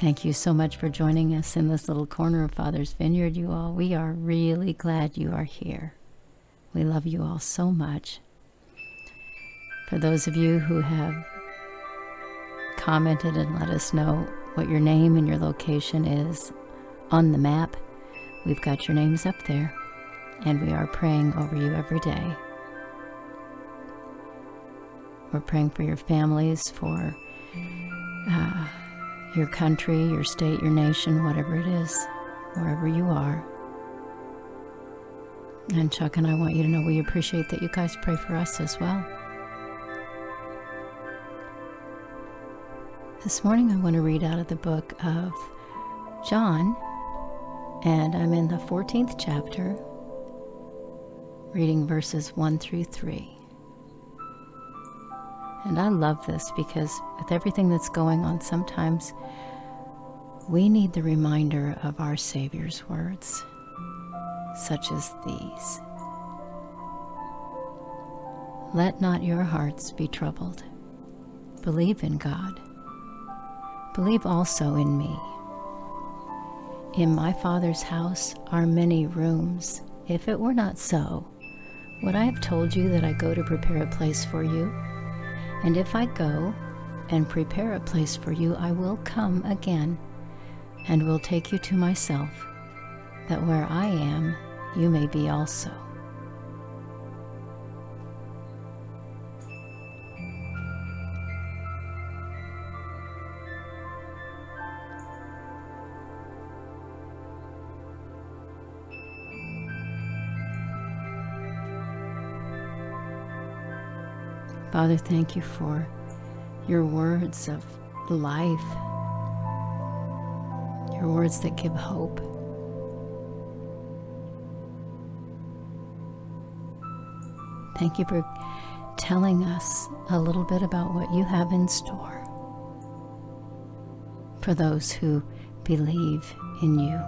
Thank you so much for joining us in this little corner of Father's Vineyard, you all. We are really glad you are here. We love you all so much. For those of you who have commented and let us know what your name and your location is on the map, we've got your names up there, and we are praying over you every day. We're praying for your families, for uh, your country, your state, your nation, whatever it is, wherever you are. And Chuck and I want you to know we appreciate that you guys pray for us as well. This morning I want to read out of the book of John, and I'm in the 14th chapter, reading verses 1 through 3. And I love this because with everything that's going on, sometimes we need the reminder of our Savior's words, such as these Let not your hearts be troubled. Believe in God. Believe also in me. In my Father's house are many rooms. If it were not so, would I have told you that I go to prepare a place for you? And if I go and prepare a place for you, I will come again and will take you to myself, that where I am, you may be also. Father, thank you for your words of life, your words that give hope. Thank you for telling us a little bit about what you have in store for those who believe in you.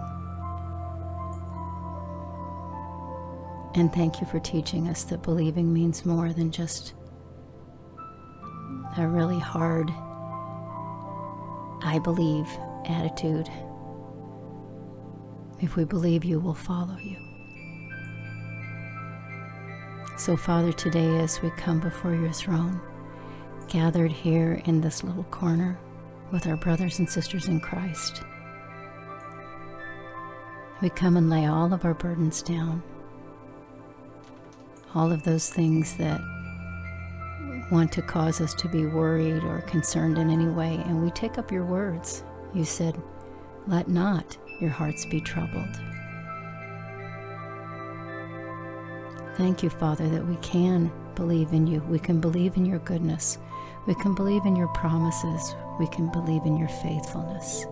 And thank you for teaching us that believing means more than just a really hard, I believe attitude. If we believe you, will follow you. So, Father, today as we come before your throne, gathered here in this little corner with our brothers and sisters in Christ, we come and lay all of our burdens down, all of those things that want to cause us to be worried or concerned in any way. And we take up your words. You said, Let not your hearts be troubled. Thank you, Father, that we can believe in you. We can believe in your goodness. We can believe in your promises. We can believe in your faithfulness.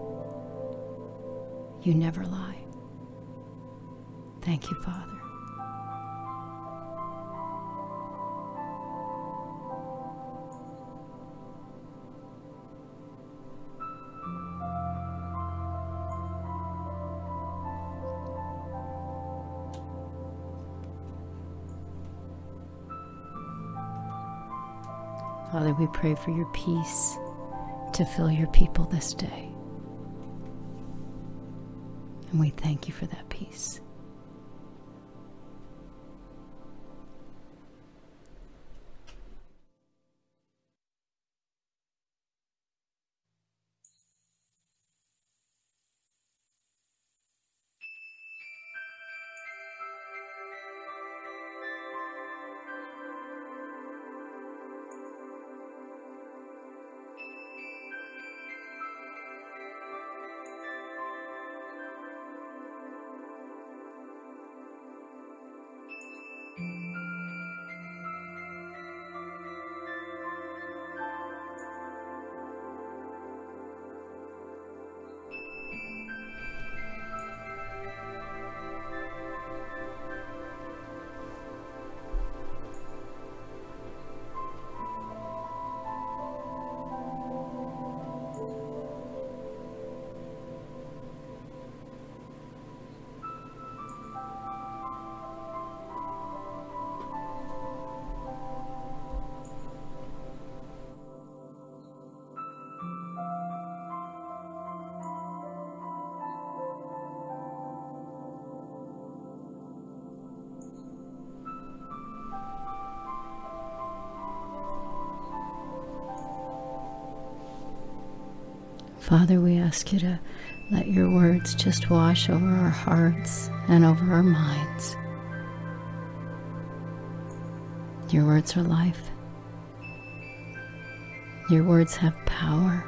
You never lie. Thank you, Father. Father, we pray for your peace to fill your people this day. And we thank you for that peace. Father, we ask you to let your words just wash over our hearts and over our minds. Your words are life. Your words have power.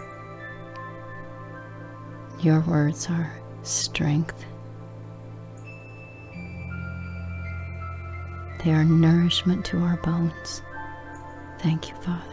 Your words are strength. They are nourishment to our bones. Thank you, Father.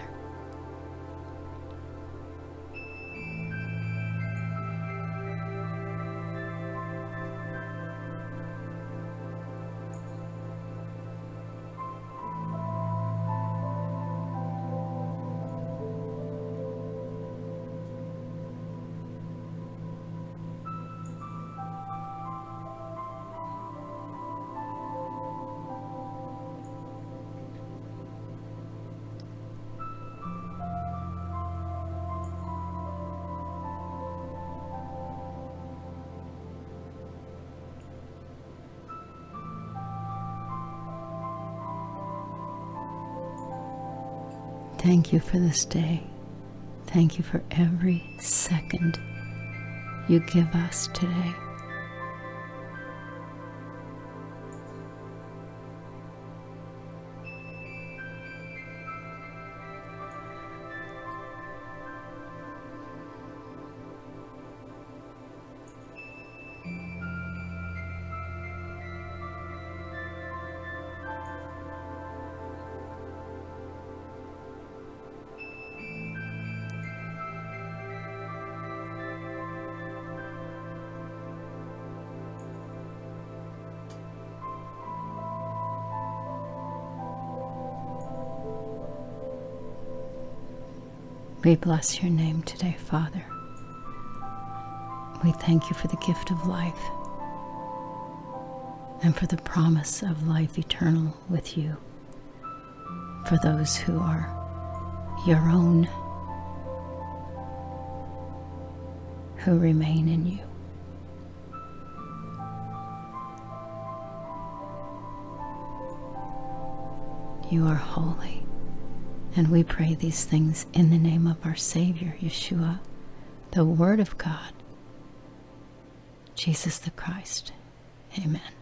Thank you for this day. Thank you for every second you give us today. We bless your name today, Father. We thank you for the gift of life and for the promise of life eternal with you for those who are your own, who remain in you. You are holy. And we pray these things in the name of our Savior, Yeshua, the Word of God, Jesus the Christ. Amen.